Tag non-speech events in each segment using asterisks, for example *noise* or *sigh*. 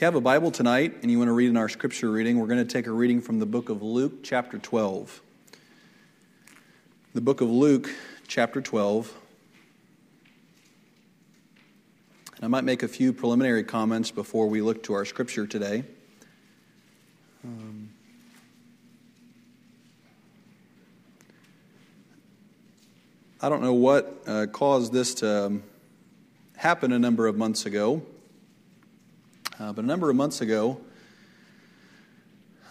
You have a Bible tonight and you want to read in our scripture reading, we're going to take a reading from the book of Luke, chapter 12. The book of Luke, chapter 12. And I might make a few preliminary comments before we look to our scripture today. Um, I don't know what uh, caused this to um, happen a number of months ago. Uh, but a number of months ago,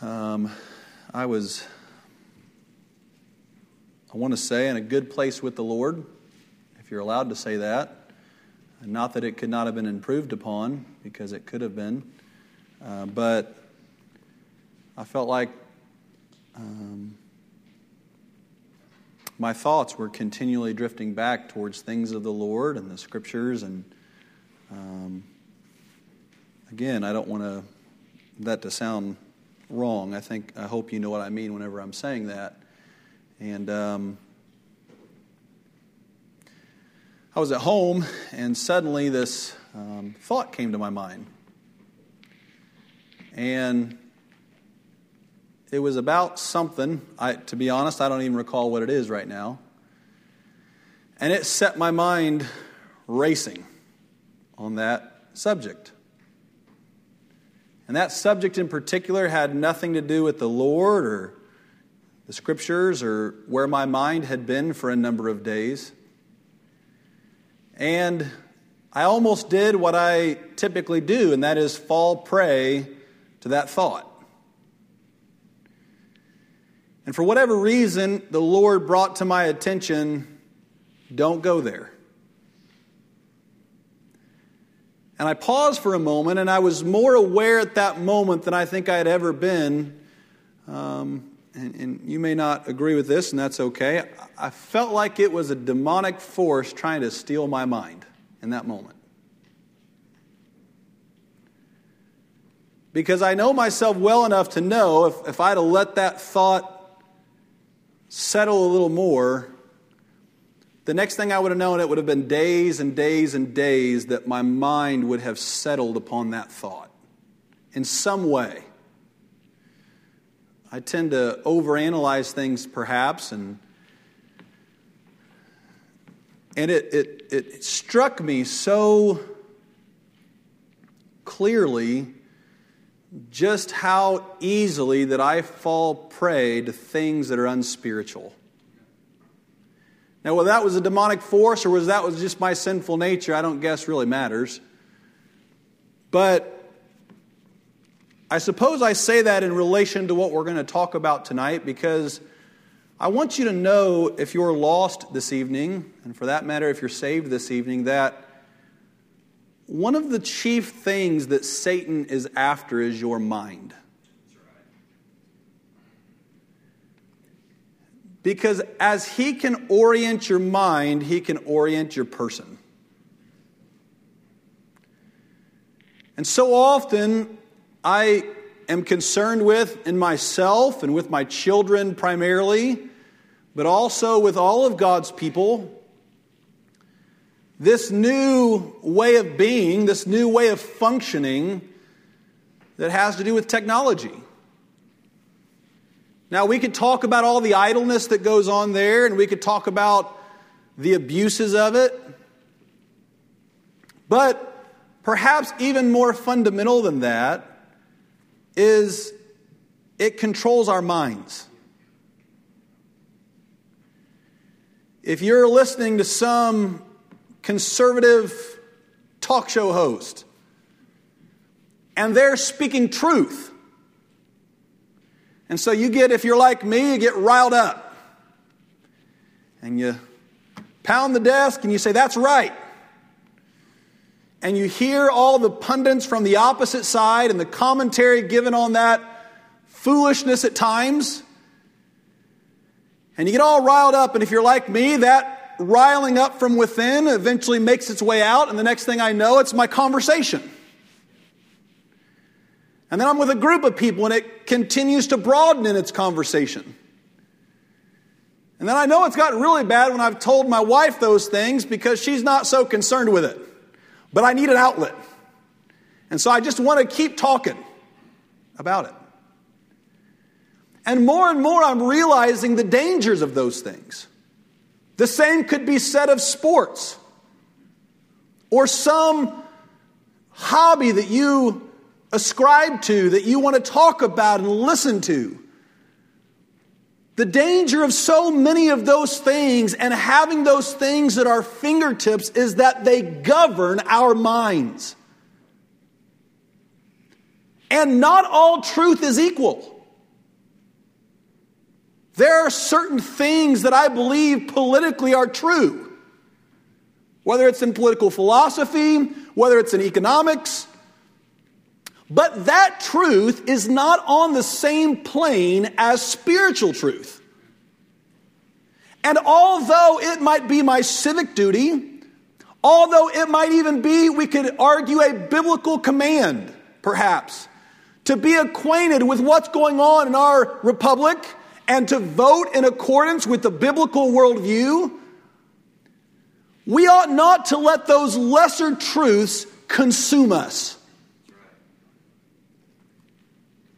um, I was, I want to say, in a good place with the Lord, if you're allowed to say that. Not that it could not have been improved upon, because it could have been. Uh, but I felt like um, my thoughts were continually drifting back towards things of the Lord and the scriptures and. Um, Again, I don't want that to sound wrong. I think, I hope you know what I mean whenever I'm saying that. And um, I was at home, and suddenly this um, thought came to my mind. And it was about something. I, to be honest, I don't even recall what it is right now. And it set my mind racing on that subject. And that subject in particular had nothing to do with the Lord or the scriptures or where my mind had been for a number of days. And I almost did what I typically do, and that is fall prey to that thought. And for whatever reason, the Lord brought to my attention don't go there. And I paused for a moment, and I was more aware at that moment than I think I had ever been. Um, and, and, you may not agree with this, and that's okay. I felt like it was a demonic force trying to steal my mind in that moment. Because I know myself well enough to know if, if I'd have let that thought settle a little more, the next thing I would have known, it would have been days and days and days that my mind would have settled upon that thought in some way. I tend to overanalyze things perhaps, and, and it, it, it struck me so clearly just how easily that I fall prey to things that are unspiritual. Now, whether that was a demonic force or was that was just my sinful nature, I don't guess really matters. But I suppose I say that in relation to what we're going to talk about tonight because I want you to know if you're lost this evening, and for that matter, if you're saved this evening, that one of the chief things that Satan is after is your mind. Because as he can orient your mind, he can orient your person. And so often, I am concerned with in myself and with my children primarily, but also with all of God's people, this new way of being, this new way of functioning that has to do with technology. Now, we could talk about all the idleness that goes on there, and we could talk about the abuses of it. But perhaps even more fundamental than that is it controls our minds. If you're listening to some conservative talk show host and they're speaking truth, and so you get, if you're like me, you get riled up. And you pound the desk and you say, That's right. And you hear all the pundits from the opposite side and the commentary given on that foolishness at times. And you get all riled up. And if you're like me, that riling up from within eventually makes its way out. And the next thing I know, it's my conversation. And then I'm with a group of people and it continues to broaden in its conversation. And then I know it's gotten really bad when I've told my wife those things because she's not so concerned with it. But I need an outlet. And so I just want to keep talking about it. And more and more, I'm realizing the dangers of those things. The same could be said of sports or some hobby that you ascribe to, that you want to talk about and listen to. The danger of so many of those things and having those things at our fingertips is that they govern our minds. And not all truth is equal. There are certain things that I believe politically are true, whether it's in political philosophy, whether it's in economics. But that truth is not on the same plane as spiritual truth. And although it might be my civic duty, although it might even be, we could argue, a biblical command, perhaps, to be acquainted with what's going on in our republic and to vote in accordance with the biblical worldview, we ought not to let those lesser truths consume us.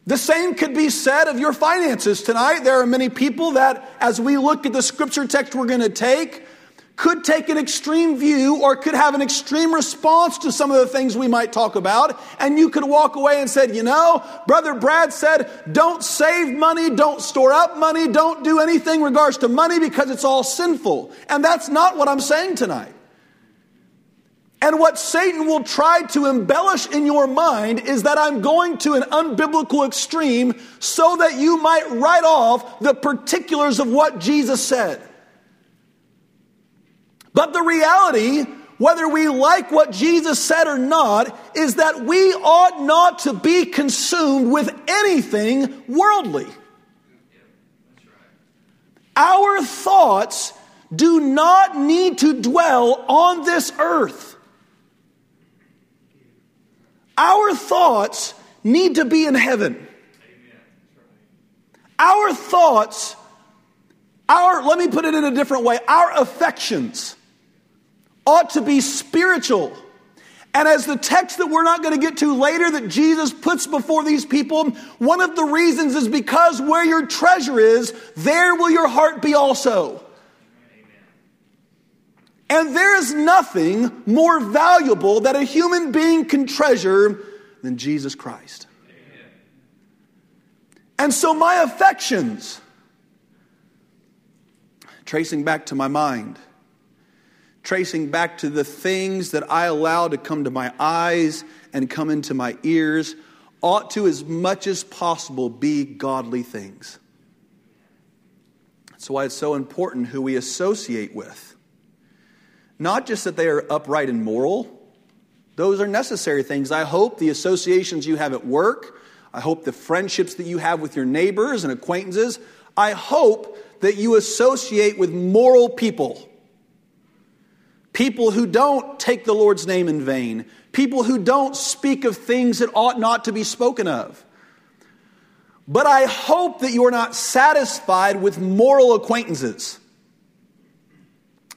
The same could be said of your finances tonight. There are many people that, as we look at the scripture text we're going to take, could take an extreme view or could have an extreme response to some of the things we might talk about. And you could walk away and said, you know, Brother Brad said, don't save money, don't store up money, don't do anything in regards to money because it's all sinful. And that's not what I'm saying tonight. And what Satan will try to embellish in your mind is that I'm going to an unbiblical extreme so that you might write off the particulars of what Jesus said. But the reality, whether we like what Jesus said or not, is that we ought not to be consumed with anything worldly. Our thoughts do not need to dwell on this earth. Our thoughts need to be in heaven. Our thoughts, our, let me put it in a different way, our affections ought to be spiritual. And as the text that we're not going to get to later that Jesus puts before these people, one of the reasons is because where your treasure is, there will your heart be also. And there is nothing more valuable that a human being can treasure than Jesus Christ. And so my affections, tracing back to my mind, tracing back to the things that I allow to come to my eyes and come into my ears, ought to, as much as possible, be godly things. That's why it's so important who we associate with. Not just that they are upright and moral, those are necessary things. I hope the associations you have at work, I hope the friendships that you have with your neighbors and acquaintances, I hope that you associate with moral people people who don't take the Lord's name in vain, people who don't speak of things that ought not to be spoken of. But I hope that you're not satisfied with moral acquaintances.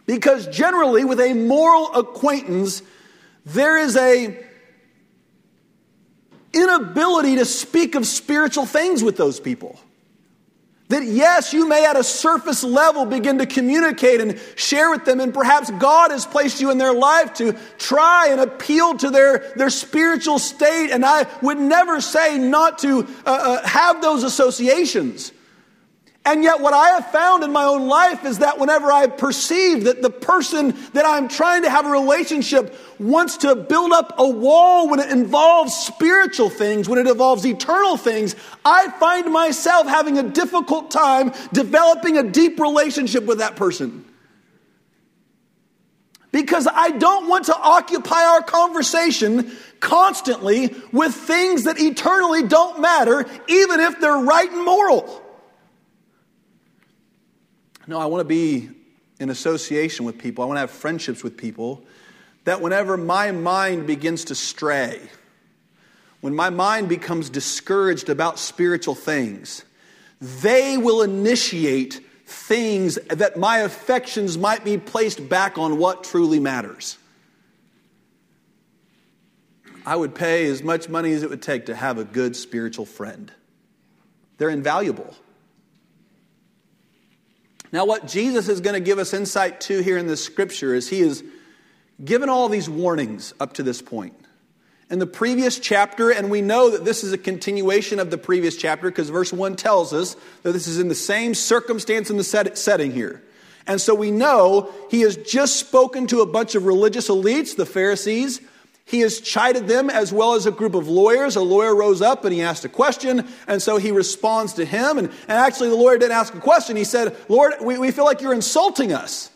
Because generally, with a moral acquaintance, there is a inability to speak of spiritual things with those people. That yes, you may at a surface level begin to communicate and share with them, and perhaps God has placed you in their life to try and appeal to their, their spiritual state. And I would never say not to uh, uh, have those associations. And yet, what I have found in my own life is that whenever I perceive that the person that I'm trying to have a relationship wants to build up a wall when it involves spiritual things, when it involves eternal things, I find myself having a difficult time developing a deep relationship with that person. Because I don't want to occupy our conversation constantly with things that eternally don't matter, even if they're right and moral. No, I want to be in association with people. I want to have friendships with people that whenever my mind begins to stray, when my mind becomes discouraged about spiritual things, they will initiate things that my affections might be placed back on what truly matters. I would pay as much money as it would take to have a good spiritual friend. They're invaluable. Now, what Jesus is going to give us insight to here in this scripture is he has given all these warnings up to this point. In the previous chapter, and we know that this is a continuation of the previous chapter because verse 1 tells us that this is in the same circumstance in the set, setting here. And so we know he has just spoken to a bunch of religious elites, the Pharisees, he has chided them as well as a group of lawyers. A lawyer rose up and he asked a question, and so he responds to him. And, and actually, the lawyer didn't ask a question. He said, Lord, we, we feel like you're insulting us.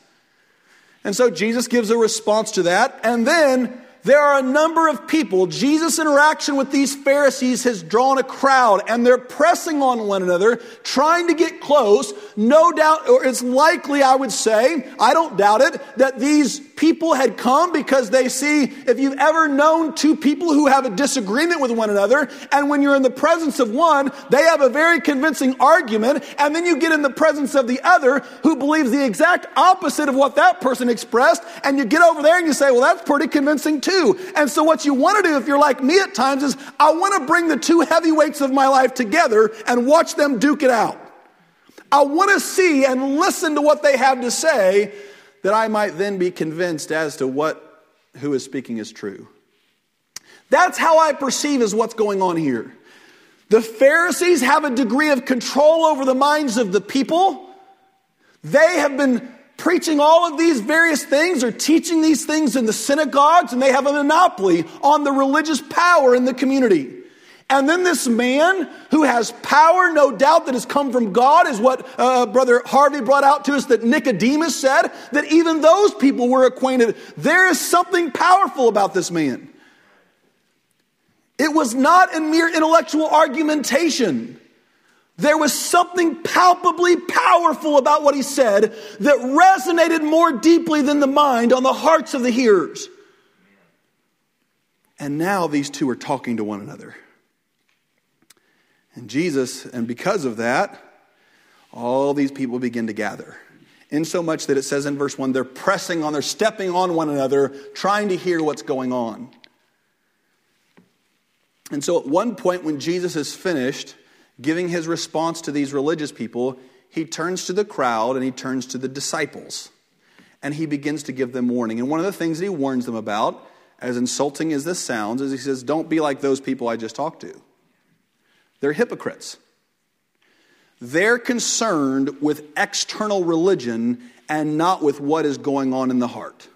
And so Jesus gives a response to that. And then there are a number of people. Jesus' interaction with these Pharisees has drawn a crowd, and they're pressing on one another, trying to get close. No doubt, or it's likely, I would say, I don't doubt it, that these people had come because they see if you've ever known two people who have a disagreement with one another, and when you're in the presence of one, they have a very convincing argument, and then you get in the presence of the other who believes the exact opposite of what that person expressed, and you get over there and you say, well, that's pretty convincing too. And so what you want to do if you're like me at times is I want to bring the two heavyweights of my life together and watch them duke it out. I want to see and listen to what they have to say that I might then be convinced as to what who is speaking is true. That's how I perceive is what's going on here. The Pharisees have a degree of control over the minds of the people. They have been preaching all of these various things or teaching these things in the synagogues, and they have a monopoly on the religious power in the community. And then this man who has power, no doubt that has come from God, is what uh, Brother Harvey brought out to us that Nicodemus said, that even those people were acquainted. There is something powerful about this man. It was not a mere intellectual argumentation. There was something palpably powerful about what he said that resonated more deeply than the mind on the hearts of the hearers. And now these two are talking to one another. And Jesus, and because of that, all these people begin to gather. Insomuch that it says in verse 1, they're pressing on, they're stepping on one another, trying to hear what's going on. And so at one point, when Jesus is finished giving his response to these religious people, he turns to the crowd and he turns to the disciples. And he begins to give them warning. And one of the things that he warns them about, as insulting as this sounds, is he says, Don't be like those people I just talked to. They're hypocrites. They're concerned with external religion and not with what is going on in the heart.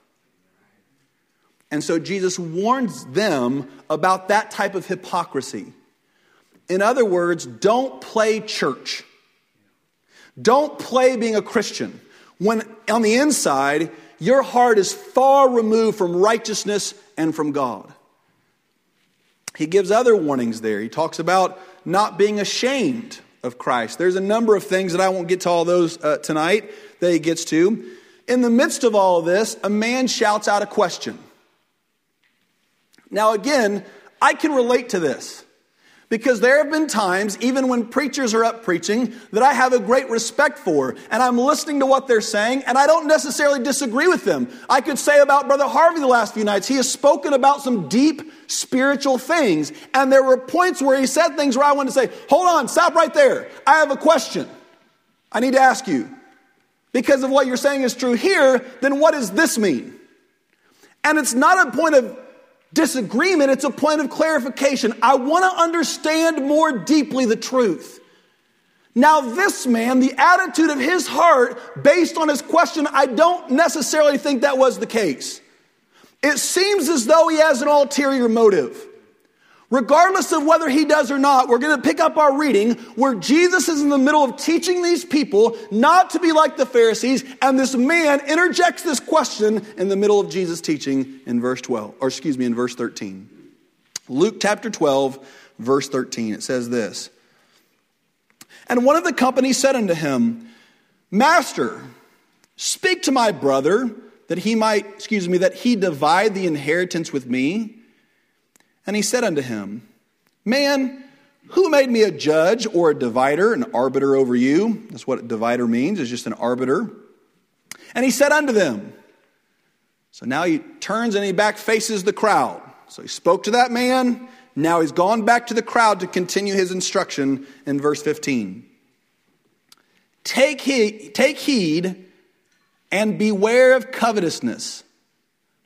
And so Jesus warns them about that type of hypocrisy. In other words, don't play church. Don't play being a Christian when on the inside, your heart is far removed from righteousness and from God. He gives other warnings there. He talks about not being ashamed of Christ. There's a number of things that I won't get to all those uh, tonight that he gets to. In the midst of all of this, a man shouts out a question. Now, again, I can relate to this. Because there have been times, even when preachers are up preaching, that I have a great respect for, and I'm listening to what they're saying, and I don't necessarily disagree with them. I could say about Brother Harvey the last few nights, he has spoken about some deep spiritual things, and there were points where he said things where I wanted to say, Hold on, stop right there. I have a question. I need to ask you. Because of what you're saying is true here, then what does this mean? And it's not a point of disagreement, it's a point of clarification. I want to understand more deeply the truth. Now, this man, the attitude of his heart, based on his question, I don't necessarily think that was the case. It seems as though he has an ulterior motive. Regardless of whether he does or not, we're going to pick up our reading where Jesus is in the middle of teaching these people not to be like the Pharisees, and this man interjects this question in the middle of Jesus' teaching in verse 12, or excuse me, in verse 13. Luke chapter 12, verse 13, it says this And one of the company said unto him, Master, speak to my brother that he might, excuse me, that he divide the inheritance with me. And he said unto him, Man, who made me a judge or a divider, an arbiter over you? That's what a divider means, is just an arbiter. And he said unto them, So now he turns and he back faces the crowd. So he spoke to that man. Now he's gone back to the crowd to continue his instruction in verse 15. Take heed, take heed and beware of covetousness,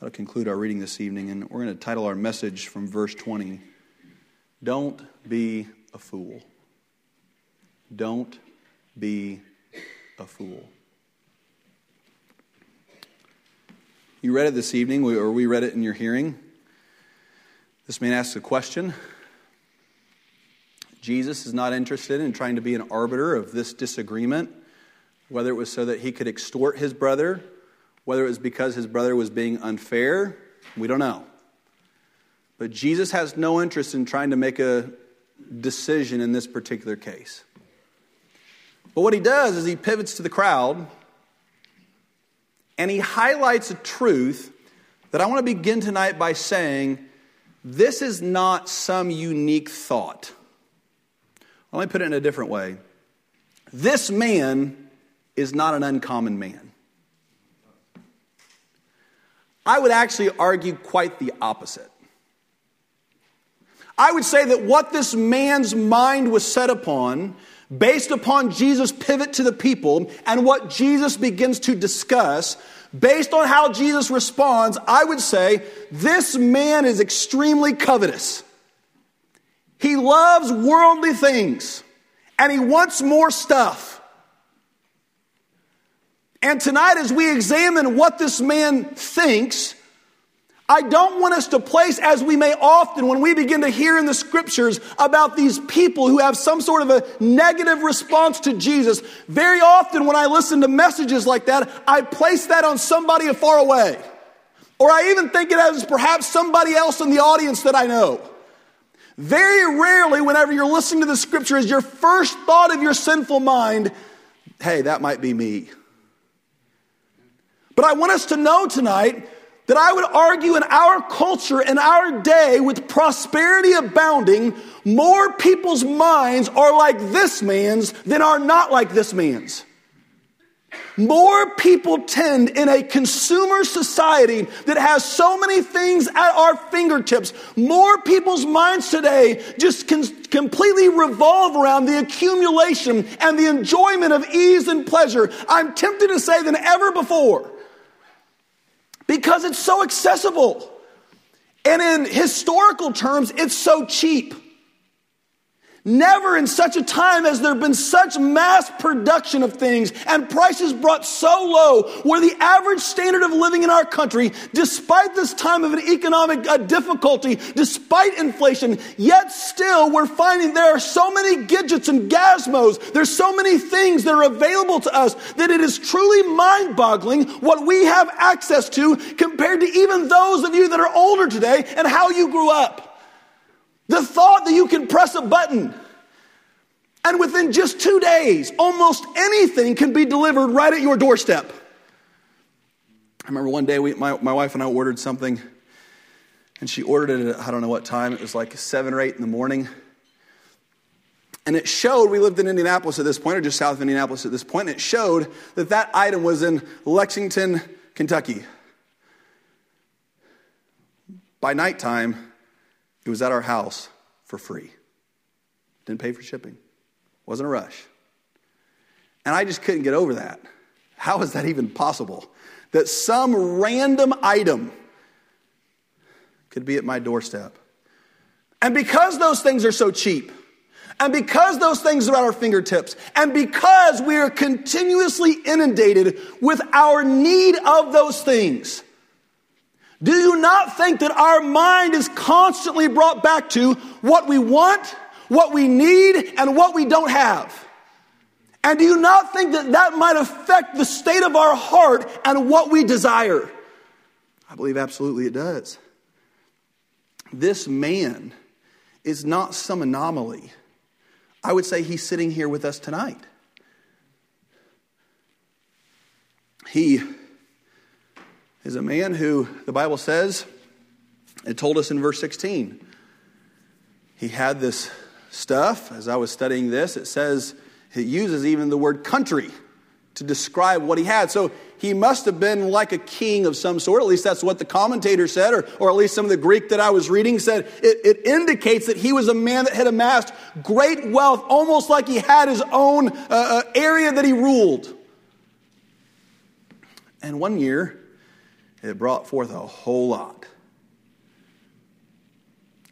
That'll conclude our reading this evening, and we're going to title our message from verse 20 Don't Be a Fool. Don't be a fool. You read it this evening, or we read it in your hearing. This man asks a question. Jesus is not interested in trying to be an arbiter of this disagreement, whether it was so that he could extort his brother, whether it was because his brother was being unfair, we don't know. But Jesus has no interest in trying to make a decision in this particular case. But what he does is he pivots to the crowd and he highlights a truth that I want to begin tonight by saying this is not some unique thought. Let me put it in a different way. This man is not an uncommon man. I would actually argue quite the opposite. I would say that what this man's mind was set upon, based upon Jesus' pivot to the people and what Jesus begins to discuss, based on how Jesus responds, I would say this man is extremely covetous. He loves worldly things and he wants more stuff. And tonight, as we examine what this man thinks, I don't want us to place, as we may often when we begin to hear in the scriptures about these people who have some sort of a negative response to Jesus. Very often, when I listen to messages like that, I place that on somebody far away. Or I even think it as perhaps somebody else in the audience that I know. Very rarely, whenever you're listening to the scripture, is your first thought of your sinful mind, hey, that might be me. But I want us to know tonight that I would argue in our culture, in our day, with prosperity abounding, more people's minds are like this man's than are not like this man's. More people tend in a consumer society that has so many things at our fingertips. More people's minds today just can completely revolve around the accumulation and the enjoyment of ease and pleasure. I'm tempted to say than ever before because it's so accessible. And in historical terms, it's so cheap. Never in such a time has there been such mass production of things and prices brought so low where the average standard of living in our country, despite this time of an economic uh, difficulty, despite inflation, yet still we're finding there are so many gadgets and gazmos, there's so many things that are available to us that it is truly mind boggling what we have access to compared to even those of you that are older today and how you grew up. The thought that you can press a button and within just two days, almost anything can be delivered right at your doorstep. I remember one day we, my, my wife and I ordered something, and she ordered it at I don't know what time. It was like seven or eight in the morning. And it showed, we lived in Indianapolis at this point, or just south of Indianapolis at this point, and it showed that that item was in Lexington, Kentucky. By nighttime, it was at our house for free. Didn't pay for shipping. Wasn't a rush. And I just couldn't get over that. How is that even possible? That some random item could be at my doorstep. And because those things are so cheap, and because those things are at our fingertips, and because we are continuously inundated with our need of those things, do you not think that our mind is constantly brought back to what we want, what we need, and what we don't have? And do you not think that that might affect the state of our heart and what we desire? I believe absolutely it does. This man is not some anomaly. I would say he's sitting here with us tonight. He is a man who the Bible says, it told us in verse 16, he had this stuff. As I was studying this, it says, it uses even the word country to describe what he had. So he must have been like a king of some sort. At least that's what the commentator said, or, or at least some of the Greek that I was reading said. It, it indicates that he was a man that had amassed great wealth, almost like he had his own uh, uh, area that he ruled. And one year, it brought forth a whole lot.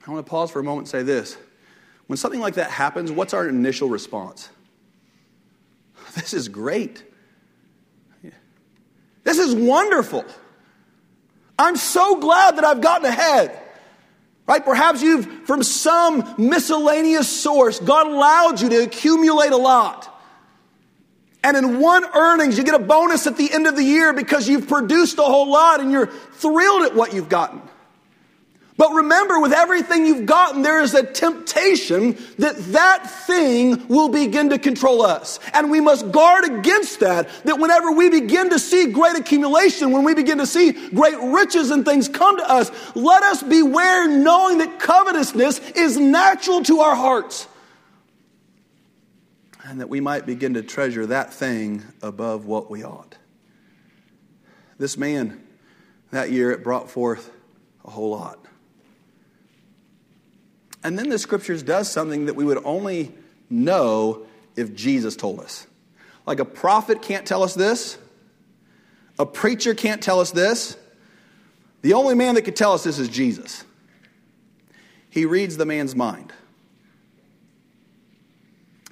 I want to pause for a moment and say this. When something like that happens, what's our initial response? This is great. This is wonderful. I'm so glad that I've gotten ahead. Right? Perhaps you've, from some miscellaneous source, God allowed you to accumulate a lot. And in one earnings, you get a bonus at the end of the year because you've produced a whole lot and you're thrilled at what you've gotten. But remember, with everything you've gotten, there is a temptation that that thing will begin to control us. And we must guard against that, that whenever we begin to see great accumulation, when we begin to see great riches and things come to us, let us beware knowing that covetousness is natural to our hearts. And that we might begin to treasure that thing above what we ought. This man, that year, it brought forth a whole lot. And then the scriptures does something that we would only know if Jesus told us. Like a prophet can't tell us this, a preacher can't tell us this. The only man that could tell us this is Jesus. He reads the man's mind.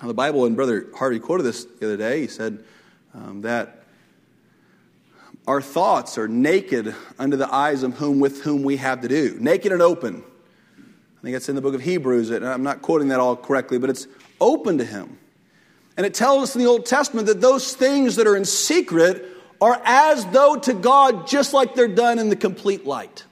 The Bible, and Brother Harvey quoted this the other day, he said um, that our thoughts are naked under the eyes of whom with whom we have to do, naked and open I think it's in the book of Hebrews. And I'm not quoting that all correctly, but it's open to him. And it tells us in the Old Testament that those things that are in secret are as though to God just like they're done in the complete light.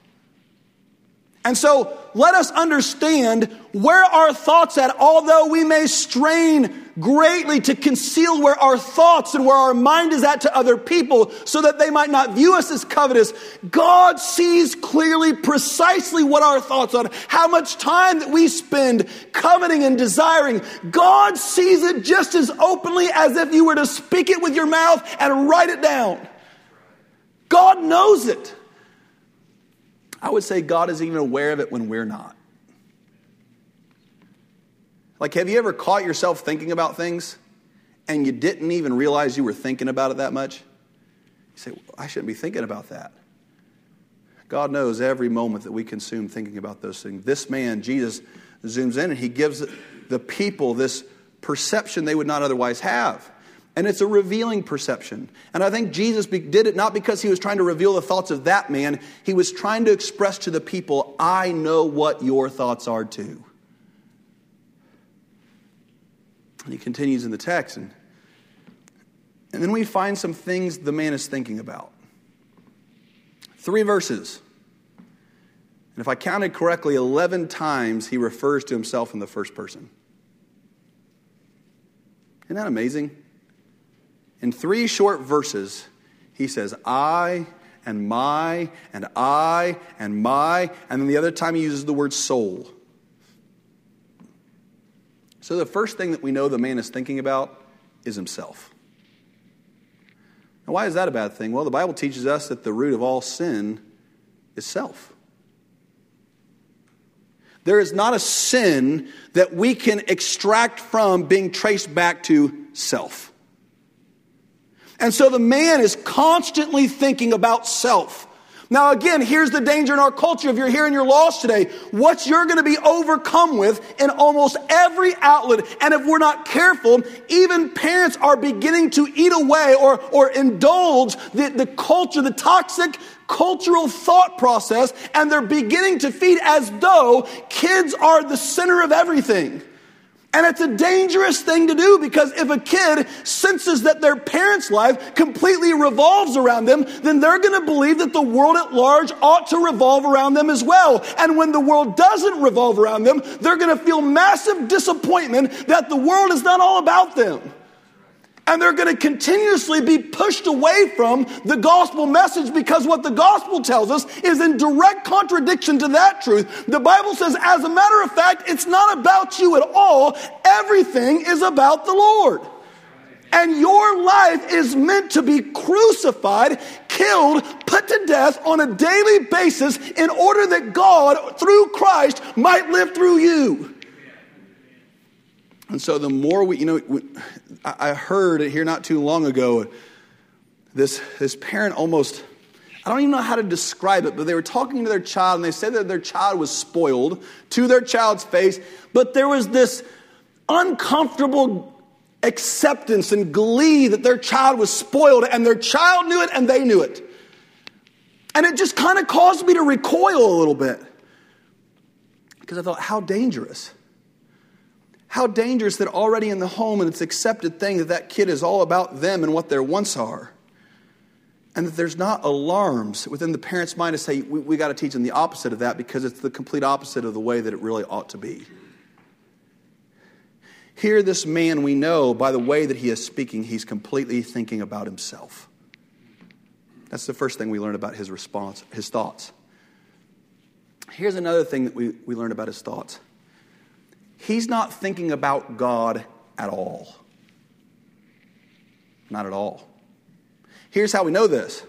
And so let us understand where our thoughts at, although we may strain greatly to conceal where our thoughts and where our mind is at to other people so that they might not view us as covetous. God sees clearly precisely what our thoughts are, how much time that we spend coveting and desiring. God sees it just as openly as if you were to speak it with your mouth and write it down. God knows it. I would say God is even aware of it when we're not. Like, have you ever caught yourself thinking about things and you didn't even realize you were thinking about it that much? You say, well, I shouldn't be thinking about that. God knows every moment that we consume thinking about those things. This man, Jesus, zooms in and he gives the people this perception they would not otherwise have. And it's a revealing perception. And I think Jesus did it not because he was trying to reveal the thoughts of that man, he was trying to express to the people, I know what your thoughts are too. And he continues in the text. And, and then we find some things the man is thinking about. Three verses. And if I counted correctly, 11 times he refers to himself in the first person. Isn't that amazing? In three short verses, he says, I and my and I and my. And then the other time he uses the word soul. So the first thing that we know the man is thinking about is himself. Now, why is that a bad thing? Well, the Bible teaches us that the root of all sin is self. There is not a sin that we can extract from being traced back to self. And so the man is constantly thinking about self. Now, again, here's the danger in our culture. If you're here and you're lost today, what you're going to be overcome with in almost every outlet. And if we're not careful, even parents are beginning to eat away or, or indulge the, the culture, the toxic cultural thought process, and they're beginning to feed as though kids are the center of everything. And it's a dangerous thing to do because if a kid senses that their parent's life completely revolves around them, then they're going to believe that the world at large ought to revolve around them as well. And when the world doesn't revolve around them, they're going to feel massive disappointment that the world is not all about them. And they're going to continuously be pushed away from the gospel message because what the gospel tells us is in direct contradiction to that truth. The Bible says, as a matter of fact, it's not about you at all. Everything is about the Lord. And your life is meant to be crucified, killed, put to death on a daily basis in order that God, through Christ, might live through you. And so the more we, you know, I heard it here not too long ago. This, this parent almost, I don't even know how to describe it, but they were talking to their child and they said that their child was spoiled to their child's face, but there was this uncomfortable acceptance and glee that their child was spoiled and their child knew it and they knew it. And it just kind of caused me to recoil a little bit because I thought, how dangerous. How dangerous that already in the home and it's accepted thing that that kid is all about them and what their wants are. And that there's not alarms within the parent's mind to say, we, we got to teach them the opposite of that because it's the complete opposite of the way that it really ought to be. Here, this man, we know by the way that he is speaking, he's completely thinking about himself. That's the first thing we learn about his response, his thoughts. Here's another thing that we, we learn about his thoughts he's not thinking about God at all. Not at all. Here's how we know this.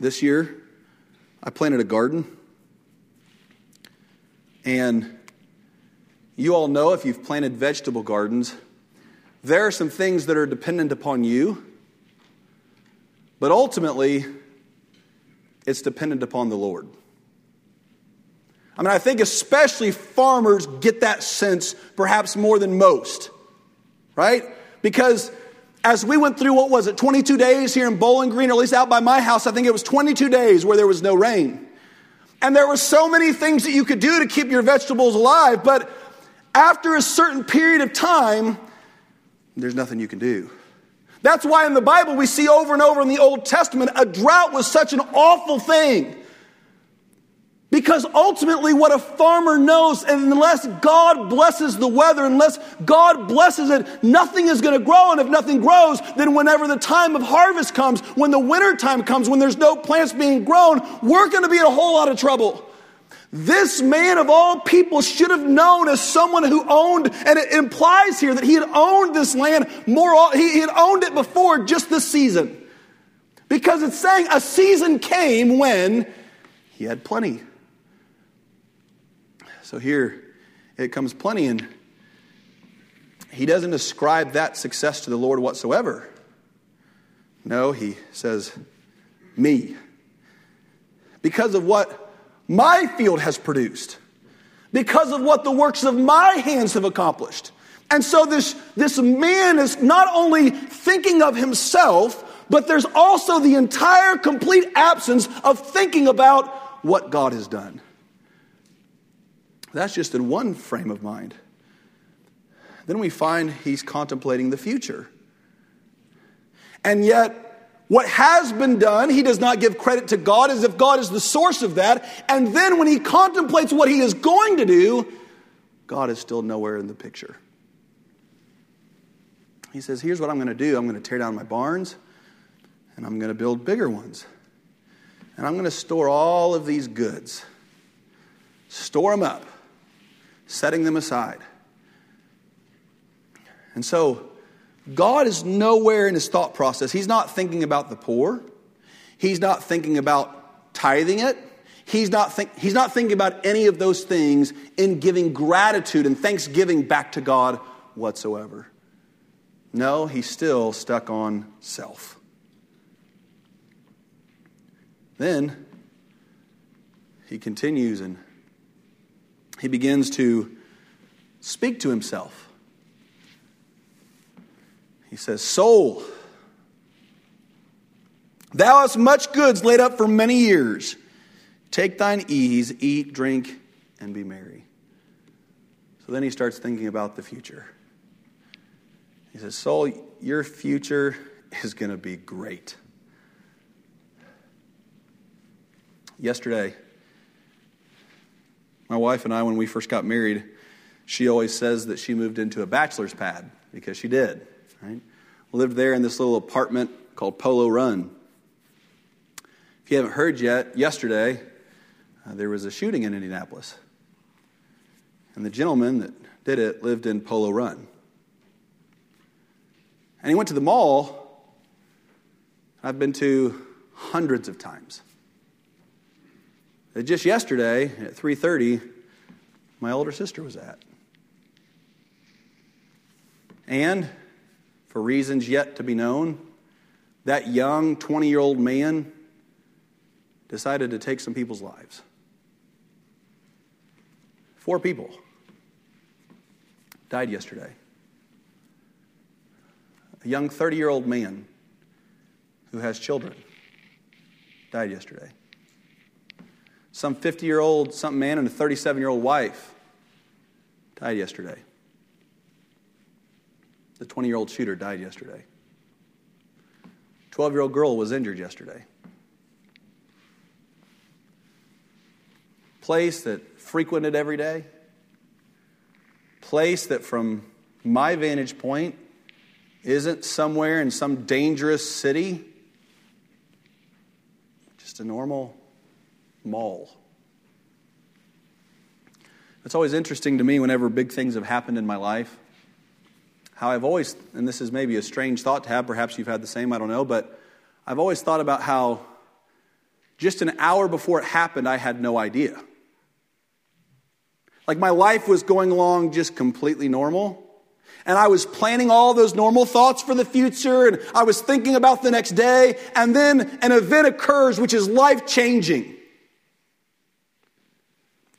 This year, I planted a garden. And you all know if you've planted vegetable gardens, there are some things that are dependent upon you, but ultimately, it's dependent upon the Lord. I mean, I think especially farmers get that sense perhaps more than most, right? Because as we went through, what was it, 22 days here in Bowling Green, or at least out by my house, I think it was 22 days where there was no rain. And there were so many things that you could do to keep your vegetables alive, but after a certain period of time, there's nothing you can do. That's why in the Bible we see over and over in the Old Testament a drought was such an awful thing. Because ultimately, what a farmer knows, unless God blesses the weather, unless God blesses it, nothing is going to grow. And if nothing grows, then whenever the time of harvest comes, when the winter time comes, when there's no plants being grown, we're going to be in a whole lot of trouble. This man of all people should have known as someone who owned, and it implies here that he had owned this land more, he had owned it before just this season. Because it's saying a season came when he had plenty. So here it comes plenty, and he doesn't ascribe that success to the Lord whatsoever. No, he says, me. Because of what my field has produced, because of what the works of my hands have accomplished. And so this, this man is not only thinking of himself, but there's also the entire complete absence of thinking about what God has done. That's just in one frame of mind. Then we find he's contemplating the future. And yet, what has been done, he does not give credit to God as if God is the source of that. And then when he contemplates what he is going to do, God is still nowhere in the picture. He says, Here's what I'm going to do I'm going to tear down my barns, and I'm going to build bigger ones. And I'm going to store all of these goods, store them up setting them aside. And so, God is nowhere in his thought process. He's not thinking about the poor. He's not thinking about tithing it. He's not, think, he's not thinking about any of those things in giving gratitude and thanksgiving back to God whatsoever. No, he's still stuck on self. Then he continues and he begins to speak to himself. He says, Soul, thou hast much goods laid up for many years. Take thine ease, eat, drink, and be merry. So then he starts thinking about the future. He says, Soul, your future is going to be great. Yesterday, my wife and I, when we first got married, she always says that she moved into a bachelor's pad because she did. Right? Lived there in this little apartment called Polo Run. If you haven't heard yet, yesterday uh, there was a shooting in Indianapolis. And the gentleman that did it lived in Polo Run. And he went to the mall. I've been to hundreds of times. Uh, just yesterday at 3:30, my older sister was at. And for reasons yet to be known, that young 20-year-old man decided to take some people's lives. Four people died yesterday. A young 30-year-old man who has children died yesterday. Some 50 year old, something man, and a 37 year old wife died yesterday. The 20 year old shooter died yesterday. 12 year old girl was injured yesterday. Place that frequented every day. Place that, from my vantage point, isn't somewhere in some dangerous city. Just a normal mall. It's always interesting to me whenever big things have happened in my life. How I've always, and this is maybe a strange thought to have, perhaps you've had the same, I don't know, but I've always thought about how just an hour before it happened, I had no idea. Like my life was going along just completely normal. And I was planning all those normal thoughts for the future, and I was thinking about the next day, and then an event occurs which is life changing.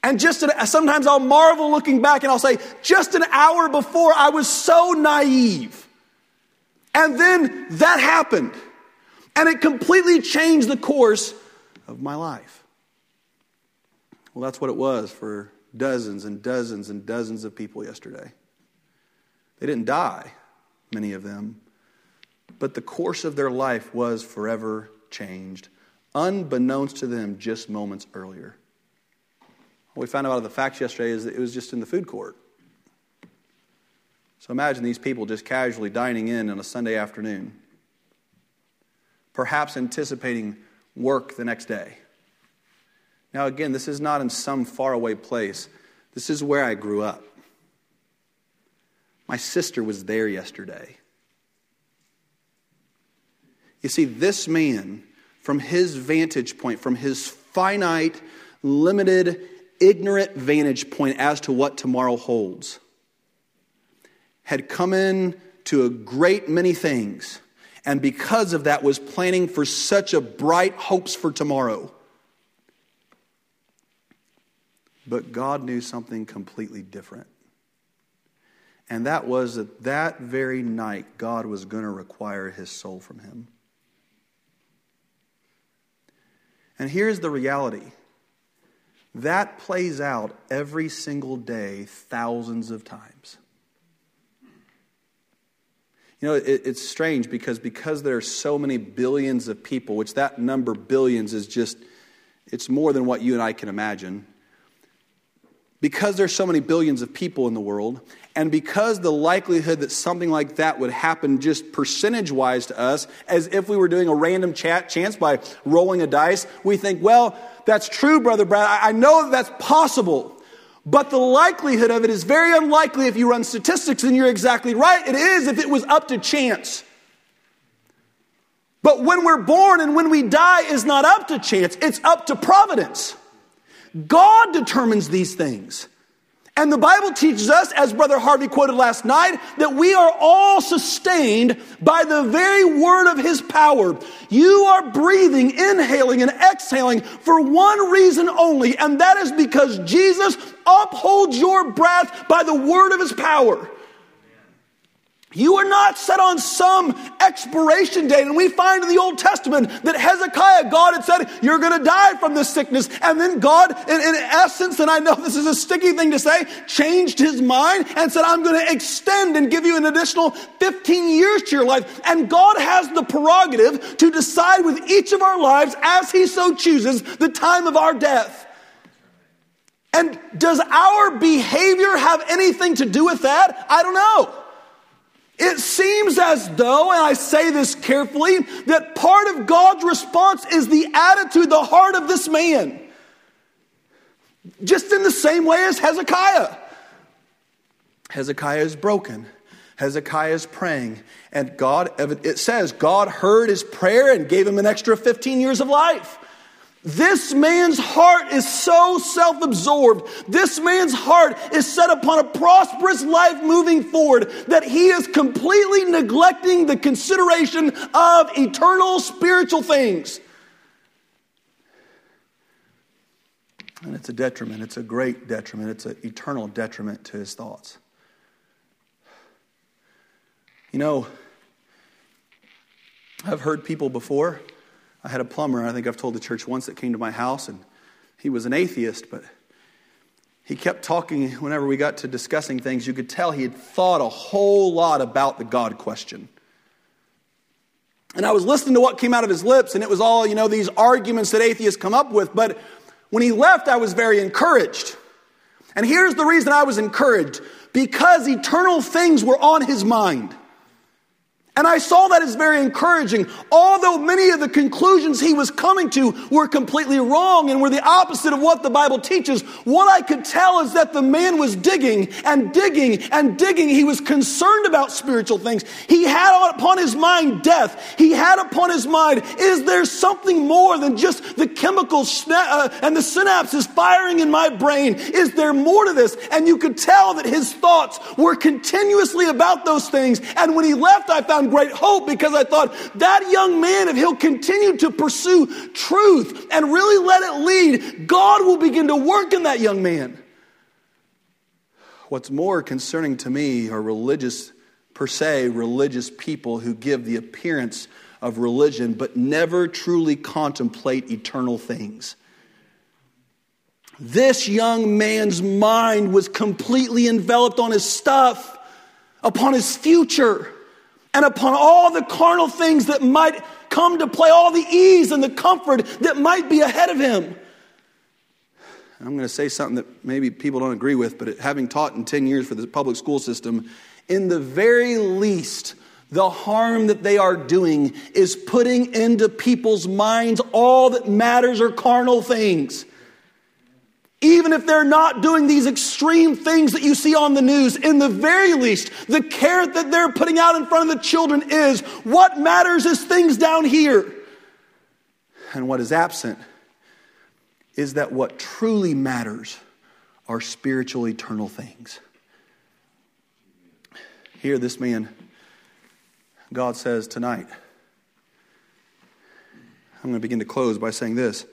And just an, sometimes I'll marvel looking back and I'll say, just an hour before I was so naive. And then that happened. And it completely changed the course of my life. Well, that's what it was for dozens and dozens and dozens of people yesterday. They didn't die, many of them, but the course of their life was forever changed, unbeknownst to them just moments earlier. What we found out of the facts yesterday is that it was just in the food court. So imagine these people just casually dining in on a Sunday afternoon, perhaps anticipating work the next day. Now, again, this is not in some faraway place. This is where I grew up. My sister was there yesterday. You see, this man, from his vantage point, from his finite, limited ignorant vantage point as to what tomorrow holds, had come in to a great many things, and because of that was planning for such a bright hopes for tomorrow. But God knew something completely different. And that was that that very night, God was going to require his soul from him. And here's the reality that plays out every single day, thousands of times. You know, it, it's strange because because there are so many billions of people, which that number billions is just, it's more than what you and I can imagine because there's so many billions of people in the world, and because the likelihood that something like that would happen just percentage wise to us, as if we were doing a random chat chance by rolling a dice, we think, well, that's true, Brother Brad. I know that that's possible. But the likelihood of it is very unlikely if you run statistics, and you're exactly right. It is if it was up to chance. But when we're born and when we die is not up to chance, it's up to providence. God determines these things. And the Bible teaches us, as Brother Harvey quoted last night, that we are all sustained by the very word of his power. You are breathing, inhaling, and exhaling for one reason only, and that is because Jesus upholds your breath by the word of his power. You are not set on some expiration date. And we find in the Old Testament that Hezekiah, God had said, You're going to die from this sickness. And then God, in, in, essence, and I know this is a sticky thing to say, changed his mind and said, I'm going to extend and give you an additional 15 years to your life. And God has the prerogative to decide with each of our lives, as he so chooses, the time of our death. And does our behavior have anything to do with that? I don't know. It seems as though, and I say this carefully, that part of God's response is the attitude, the heart of this man. Just in the same way as Hezekiah. Hezekiah is broken. Hezekiah is praying. And God, it says, God heard his prayer and gave him an extra 15 years of life. This man's heart is so self absorbed. This man's heart is set upon a prosperous life moving forward that he is completely neglecting the consideration of eternal spiritual things. And it's a detriment. It's a great detriment. It's an eternal detriment to his thoughts. You know, I've heard people before I had a plumber, I think I've told the church once, that came to my house, and he was an atheist, but he kept talking whenever we got to discussing things. You could tell he had thought a whole lot about the God question. And I was listening to what came out of his lips, and it was all, you know, these arguments that atheists come up with. But when he left, I was very encouraged. And here's the reason I was encouraged because eternal things were on his mind. And I saw that as very encouraging. Although many of the conclusions he was coming to were completely wrong and were the opposite of what the Bible teaches, what I could tell is that the man was digging and digging and digging. He was concerned about spiritual things. He had upon his mind death. He had upon his mind, is there something more than just the chemicals uh, and the synapses firing in my brain? Is there more to this? And you could tell that his thoughts were continuously about those things. And when he left, I found great hope because I thought that young man, if he'll continue to pursue truth and really let it lead, God will begin to work in that young man. What's more concerning to me are religious, per se, religious people who give the appearance of religion but never truly contemplate eternal things. This young man's mind was completely enveloped on his stuff, upon his future and upon all the carnal things that might come to play, all the ease and the comfort that might be ahead of him. I'm going to say something that maybe people don't agree with, but having taught in 10 years for the public school system, in the very least, the harm that they are doing is putting into people's minds all that matters are carnal things even if they're not doing these extreme things that you see on the news, in the very least, the carrot that they're putting out in front of the children is what matters is things down here. And what is absent is that what truly matters are spiritual, eternal things. Here, this man, God says tonight, I'm going to begin to close by saying this.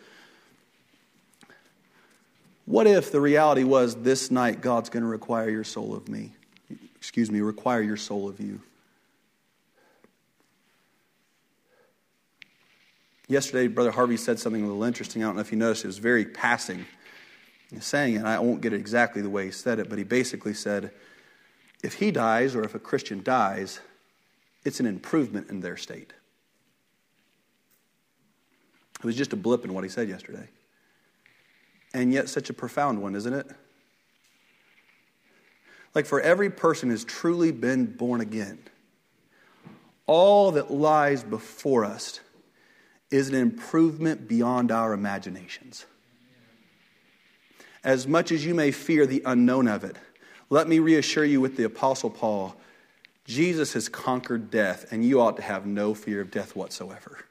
What if the reality was this night God's going to require your soul of me? Excuse me, require your soul of you. Yesterday, Brother Harvey said something a little interesting. I don't know if you noticed, it was very passing. He's saying it, I won't get it exactly the way he said it, but he basically said, if he dies or if a Christian dies, it's an improvement in their state. It was just a blip in what he said yesterday and yet such a profound one, isn't it? Like for every person who's truly been born again, all that lies before us is an improvement beyond our imaginations. As much as you may fear the unknown of it, let me reassure you with the Apostle Paul Jesus has conquered death, and you ought to have no fear of death whatsoever.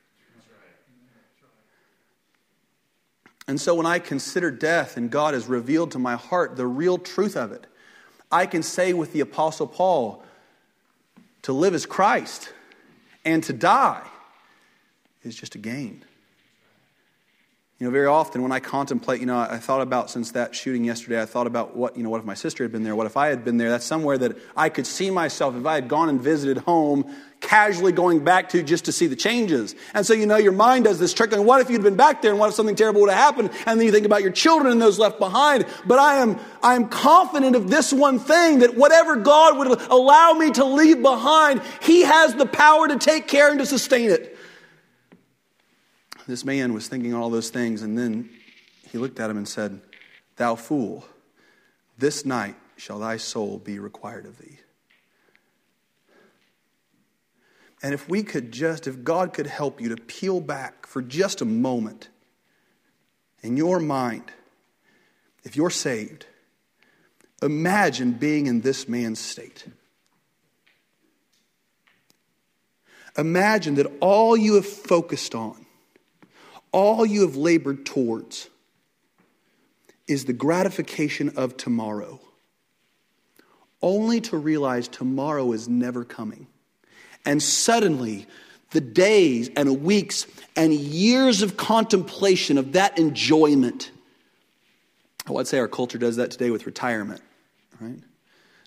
And so when I consider death and God has revealed to my heart the real truth of it, I can say with the Apostle Paul, to live as Christ and to die is just a gain. You know, very often when I contemplate, you know, I thought about since that shooting yesterday, I thought about what, you know, what if my sister had been there? What if I had been there? That's somewhere that I could see myself if I had gone and visited home, casually going back to just to see the changes. And so, you know, your mind does this trick. And what if you'd been back there and what if something terrible would have happened? And then you think about your children and those left behind. But I am, I am confident of this one thing that whatever God would allow me to leave behind, He has the power to take care and to sustain it. This man was thinking all those things, and then he looked at him and said, Thou fool, this night shall thy soul be required of thee. And if we could just, if God could help you to peel back for just a moment in your mind, if you're saved, imagine being in this man's state. Imagine that all you have focused on all you have labored towards is the gratification of tomorrow, only to realize tomorrow is never coming. And suddenly, the days and weeks and years of contemplation of that enjoyment. Oh, I'd say our culture does that today with retirement, right?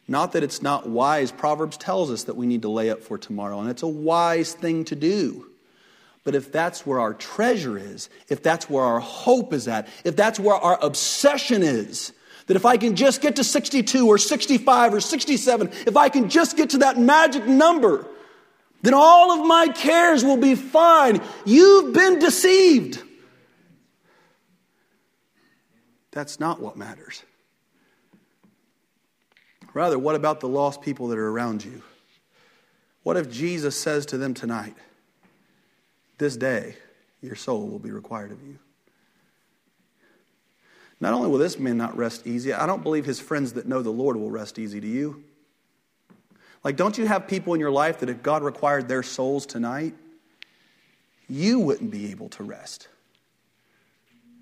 Not that it's not wise. Proverbs tells us that we need to lay up for tomorrow, and it's a wise thing to do. But if that's where our treasure is, if that's where our hope is at, if that's where our obsession is, that if I can just get to 62 or 65 or 67, if I can just get to that magic number, then all of my cares will be fine. You've been deceived. That's not what matters. Rather, what about the lost people that are around you? What if Jesus says to them tonight, this day your soul will be required of you. Not only will this man not rest easy, I don't believe his friends that know the Lord will rest easy to you. Like, don't you have people in your life that if God required their souls tonight, you wouldn't be able to rest?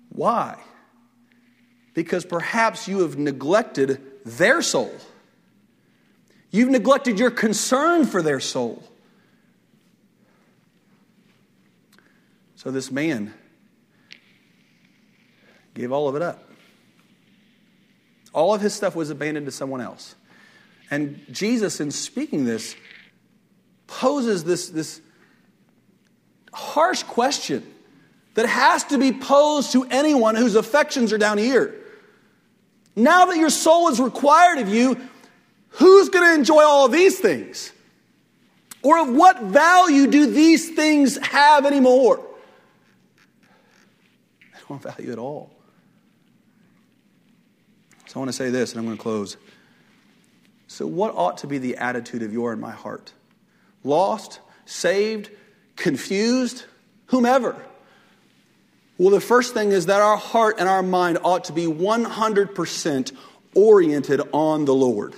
Why? Because perhaps you have neglected their soul. You've neglected your concern for their soul. So this man gave all of it up. All of his stuff was abandoned to someone else. And Jesus, in speaking this, poses this, this harsh question that has to be posed to anyone whose affections are down here. Now that your soul is required of you, who's going to enjoy all of these things? Or of what value do these things have anymore? No *laughs* value at all. So I want to say this, and I'm going to close. So, what ought to be the attitude of your and my heart? Lost, saved, confused, whomever. Well, the first thing is that our heart and our mind ought to be 100% oriented on the Lord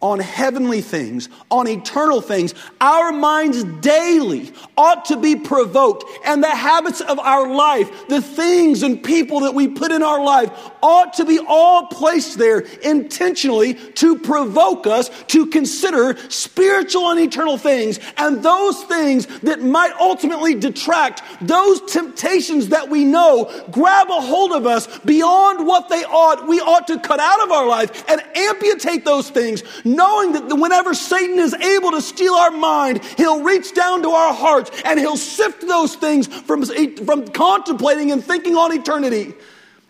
on heavenly things, on eternal things. Our minds daily ought to be provoked, and the habits of our life, the things and people that we put in our life, ought to be all placed there intentionally to provoke us to consider spiritual and eternal things, and those things that might ultimately detract, those temptations that we know grab a hold of us beyond what they ought. We ought to cut out of our life and amputate those things knowing that whenever Satan is able to steal our mind, he'll reach down to our hearts and he'll sift those things from, from contemplating and thinking on eternity.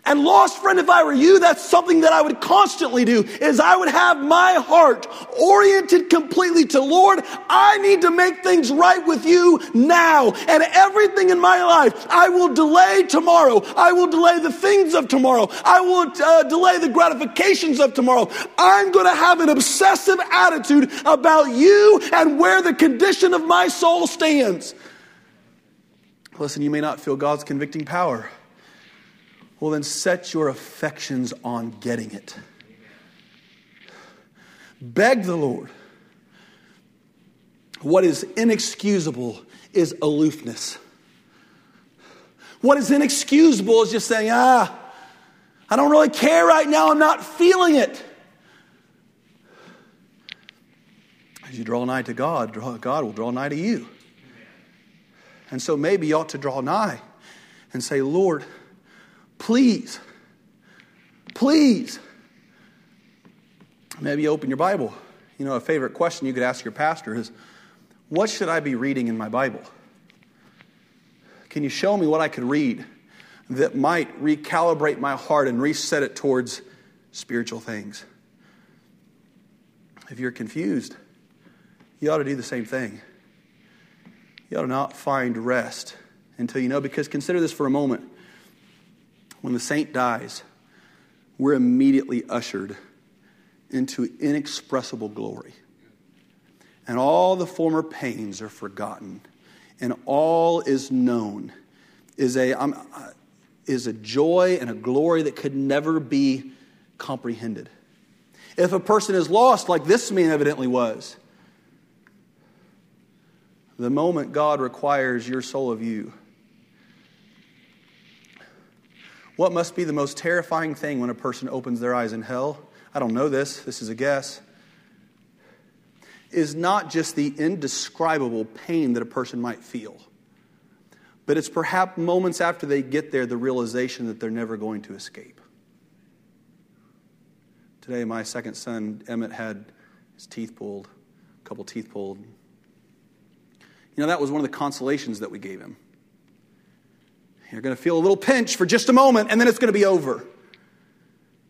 And lost friend, if I were you, that's something that I would constantly do is I would have my heart oriented completely to Lord, I need to make things right with you now. And everything in my life, I will delay tomorrow. I will delay the things of tomorrow. I will uh, delay the gratifications of tomorrow. I'm going to have an obsessive attitude about you and where the condition of my soul stands. Listen, you may not feel God's convicting power. Well, then set your affections on getting it. Beg the Lord. What is inexcusable is aloofness. What is inexcusable is just saying, ah, I don't really care right now. I'm not feeling it. As you draw nigh to God, God will draw nigh to you. And so maybe you ought to draw nigh and say, Lord, please, please. Maybe open your Bible. You know, a favorite question you could ask your pastor is, What should I be reading in my Bible? Can you show me what I could read that might recalibrate my heart and reset it towards spiritual things? If you're confused, you ought to do the same thing. You ought to not find rest until you know, because consider this for a moment. When the saint dies, we're immediately ushered into inexpressible glory. And all the former pains are forgotten and all is known is a, um, is a joy and a glory that could never be comprehended. If a person is lost, like this man evidently was, the moment God requires your soul of you, what must be the most terrifying thing when a person opens their eyes in hell? I don't know this, this is a guess is not just the indescribable pain that a person might feel, but it's perhaps moments after they get there the realization that they're never going to escape. Today, my second son, Emmett, had his teeth pulled, a couple teeth pulled. You know, that was one of the consolations that we gave him. You're going to feel a little pinch for just a moment, and then it's going to be over.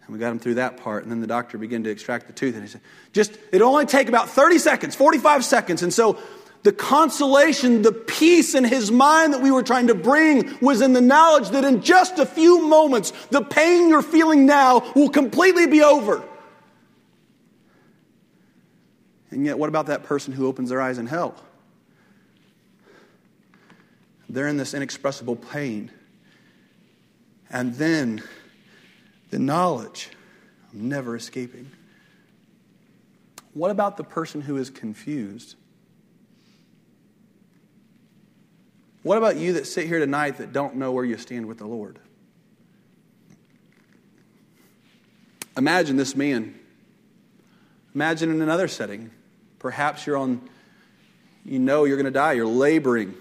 And we got him through that part. And then the doctor began to extract the tooth. And he said, just, it'll only take about 30 seconds, 45 seconds. And so the consolation, the peace in his mind that we were trying to bring was in the knowledge that in just a few moments, the pain you're feeling now will completely be over. And yet, what about that person who opens their eyes in hell? They're in this inexpressible pain. And then the knowledge of never escaping. What about the person who is confused? What about you that sit here tonight that don't know where you stand with the Lord? Imagine this man. Imagine in another setting. Perhaps you're on, you know you're going to die. You're laboring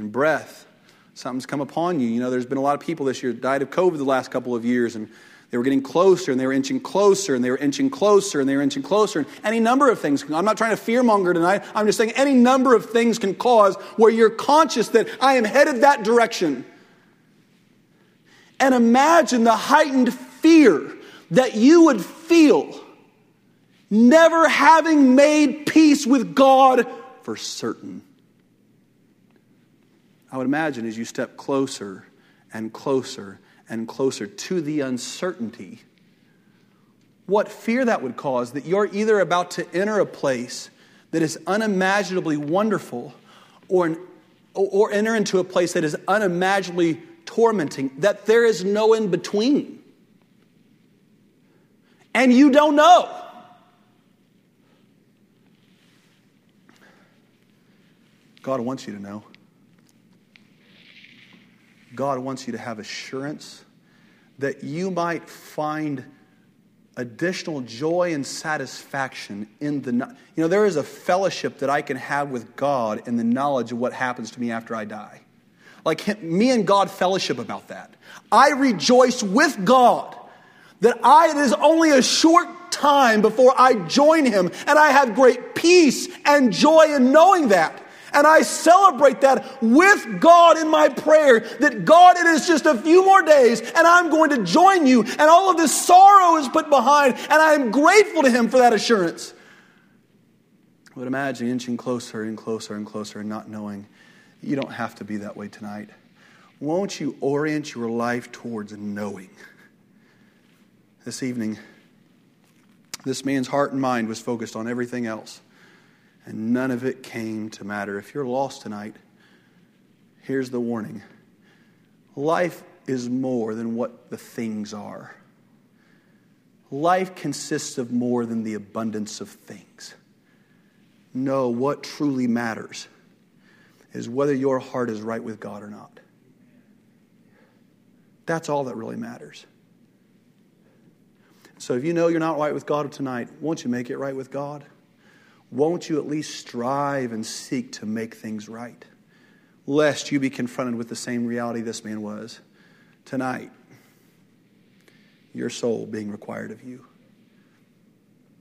in breath. Something's come upon you. You know, there's been a lot of people this year died of COVID the last couple of years, and they were getting closer and they were inching closer and they were inching closer and they were inching closer. And any number of things. I'm not trying to fearmonger tonight. I'm just saying any number of things can cause where you're conscious that I am headed that direction. And imagine the heightened fear that you would feel never having made peace with God for certain. I would imagine as you step closer and closer and closer to the uncertainty, what fear that would cause that you're either about to enter a place that is unimaginably wonderful or, or enter into a place that is unimaginably tormenting, that there is no in between. And you don't know. God wants you to know. God wants you to have assurance that you might find additional joy and satisfaction in the you know there is a fellowship that I can have with God in the knowledge of what happens to me after I die. Like me and God fellowship about that. I rejoice with God that I it is only a short time before I join him and I have great peace and joy in knowing that. And I celebrate that with God in my prayer that God, it is just a few more days and I'm going to join you. And all of this sorrow is put behind. And I am grateful to Him for that assurance. I would imagine inching closer and closer and closer and not knowing you don't have to be that way tonight. Won't you orient your life towards knowing? This evening, this man's heart and mind was focused on everything else and none of it came to matter. If you're lost tonight, here's the warning life is more than what the things are. Life consists of more than the abundance of things. No, what truly matters is whether your heart is right with God or not. That's all that really matters. So if you know you're not right with God tonight, won't you make it right with God? Won't you at least strive and seek to make things right? Lest you be confronted with the same reality this man was tonight. Your soul being required of you.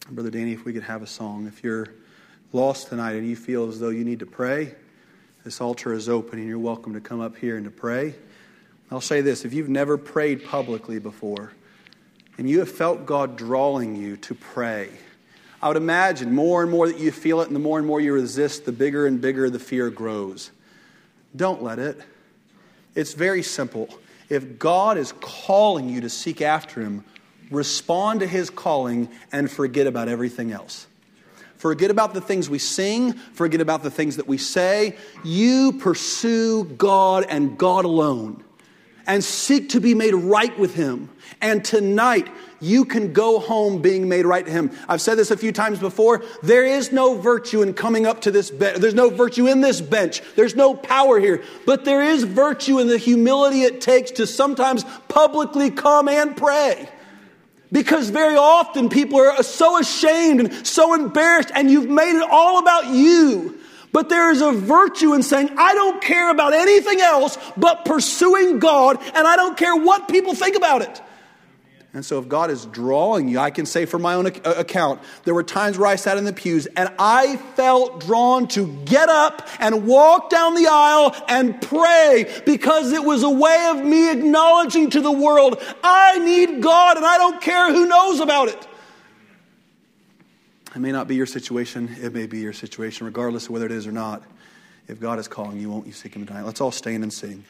Brother Danny, if we could have a song. If you're lost tonight and you feel as though you need to pray, this altar is open and you're welcome to come up here and to pray. I'll say this if you've never prayed publicly before and you have felt God drawing you to pray, I would imagine more and more that you feel it and the more and more you resist, the bigger and bigger the fear grows. Don't let it. It's very simple. If God is calling you to seek after Him, respond to His calling and forget about everything else. Forget about the things we sing, forget about the things that we say. You pursue God and God alone and seek to be made right with Him. And tonight, you can go home being made right to Him. I've said this a few times before. There is no virtue in coming up to this bench. There's no virtue in this bench. There's no power here. But there is virtue in the humility it takes to sometimes publicly come and pray. Because very often people are so ashamed and so embarrassed, and you've made it all about you. But there is a virtue in saying, I don't care about anything else but pursuing God, and I don't care what people think about it. And so, if God is drawing you, I can say for my own uh, account, there were times where I sat in the pews and I felt drawn to get up and walk down the aisle and pray because it was a way of me acknowledging to the world, I need God and I don't care who knows about it. It may not be your situation, it may be your situation, regardless of whether it is or not. If God is calling you, won't you seek Him tonight? Let's all stand and sing.